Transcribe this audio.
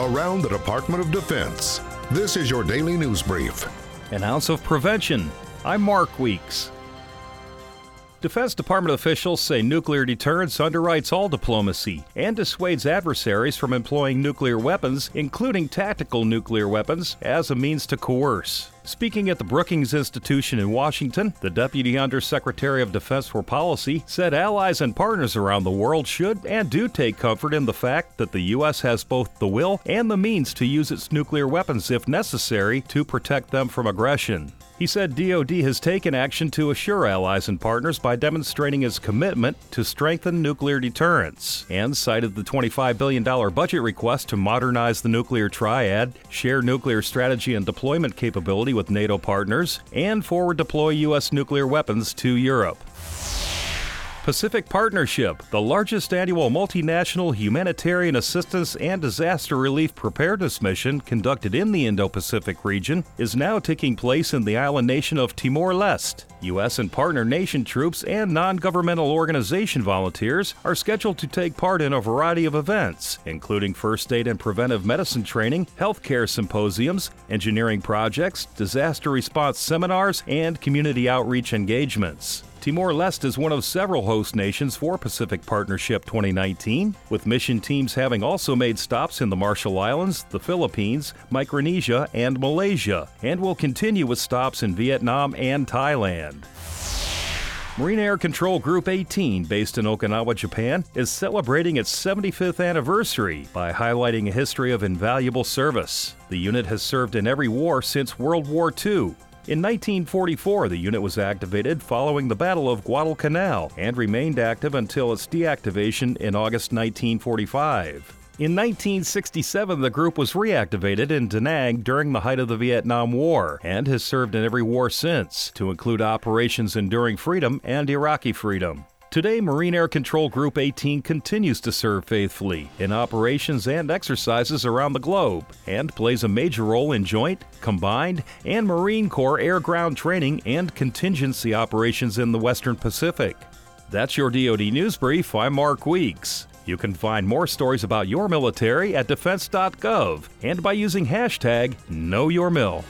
around the Department of Defense. This is your daily news brief. An ounce of prevention. I'm Mark Weeks. Defense Department officials say nuclear deterrence underwrites all diplomacy and dissuades adversaries from employing nuclear weapons, including tactical nuclear weapons, as a means to coerce. Speaking at the Brookings Institution in Washington, the Deputy Undersecretary of Defense for Policy said allies and partners around the world should and do take comfort in the fact that the U.S. has both the will and the means to use its nuclear weapons if necessary to protect them from aggression. He said DoD has taken action to assure allies and partners by demonstrating its commitment to strengthen nuclear deterrence, and cited the $25 billion budget request to modernize the nuclear triad, share nuclear strategy and deployment capability with NATO partners, and forward deploy U.S. nuclear weapons to Europe. Pacific Partnership, the largest annual multinational humanitarian assistance and disaster relief preparedness mission conducted in the Indo Pacific region, is now taking place in the island nation of Timor Leste. U.S. and partner nation troops and non governmental organization volunteers are scheduled to take part in a variety of events, including first aid and preventive medicine training, healthcare symposiums, engineering projects, disaster response seminars, and community outreach engagements. Timor Leste is one of several host nations for Pacific Partnership 2019, with mission teams having also made stops in the Marshall Islands, the Philippines, Micronesia, and Malaysia, and will continue with stops in Vietnam and Thailand. Marine Air Control Group 18, based in Okinawa, Japan, is celebrating its 75th anniversary by highlighting a history of invaluable service. The unit has served in every war since World War II, in 1944, the unit was activated following the Battle of Guadalcanal and remained active until its deactivation in August 1945. In 1967, the group was reactivated in Da Nang during the height of the Vietnam War and has served in every war since, to include Operations Enduring Freedom and Iraqi Freedom. Today, Marine Air Control Group 18 continues to serve faithfully in operations and exercises around the globe and plays a major role in joint, combined, and Marine Corps air ground training and contingency operations in the Western Pacific. That's your DoD News Brief. I'm Mark Weeks. You can find more stories about your military at defense.gov and by using hashtag KnowYourMil.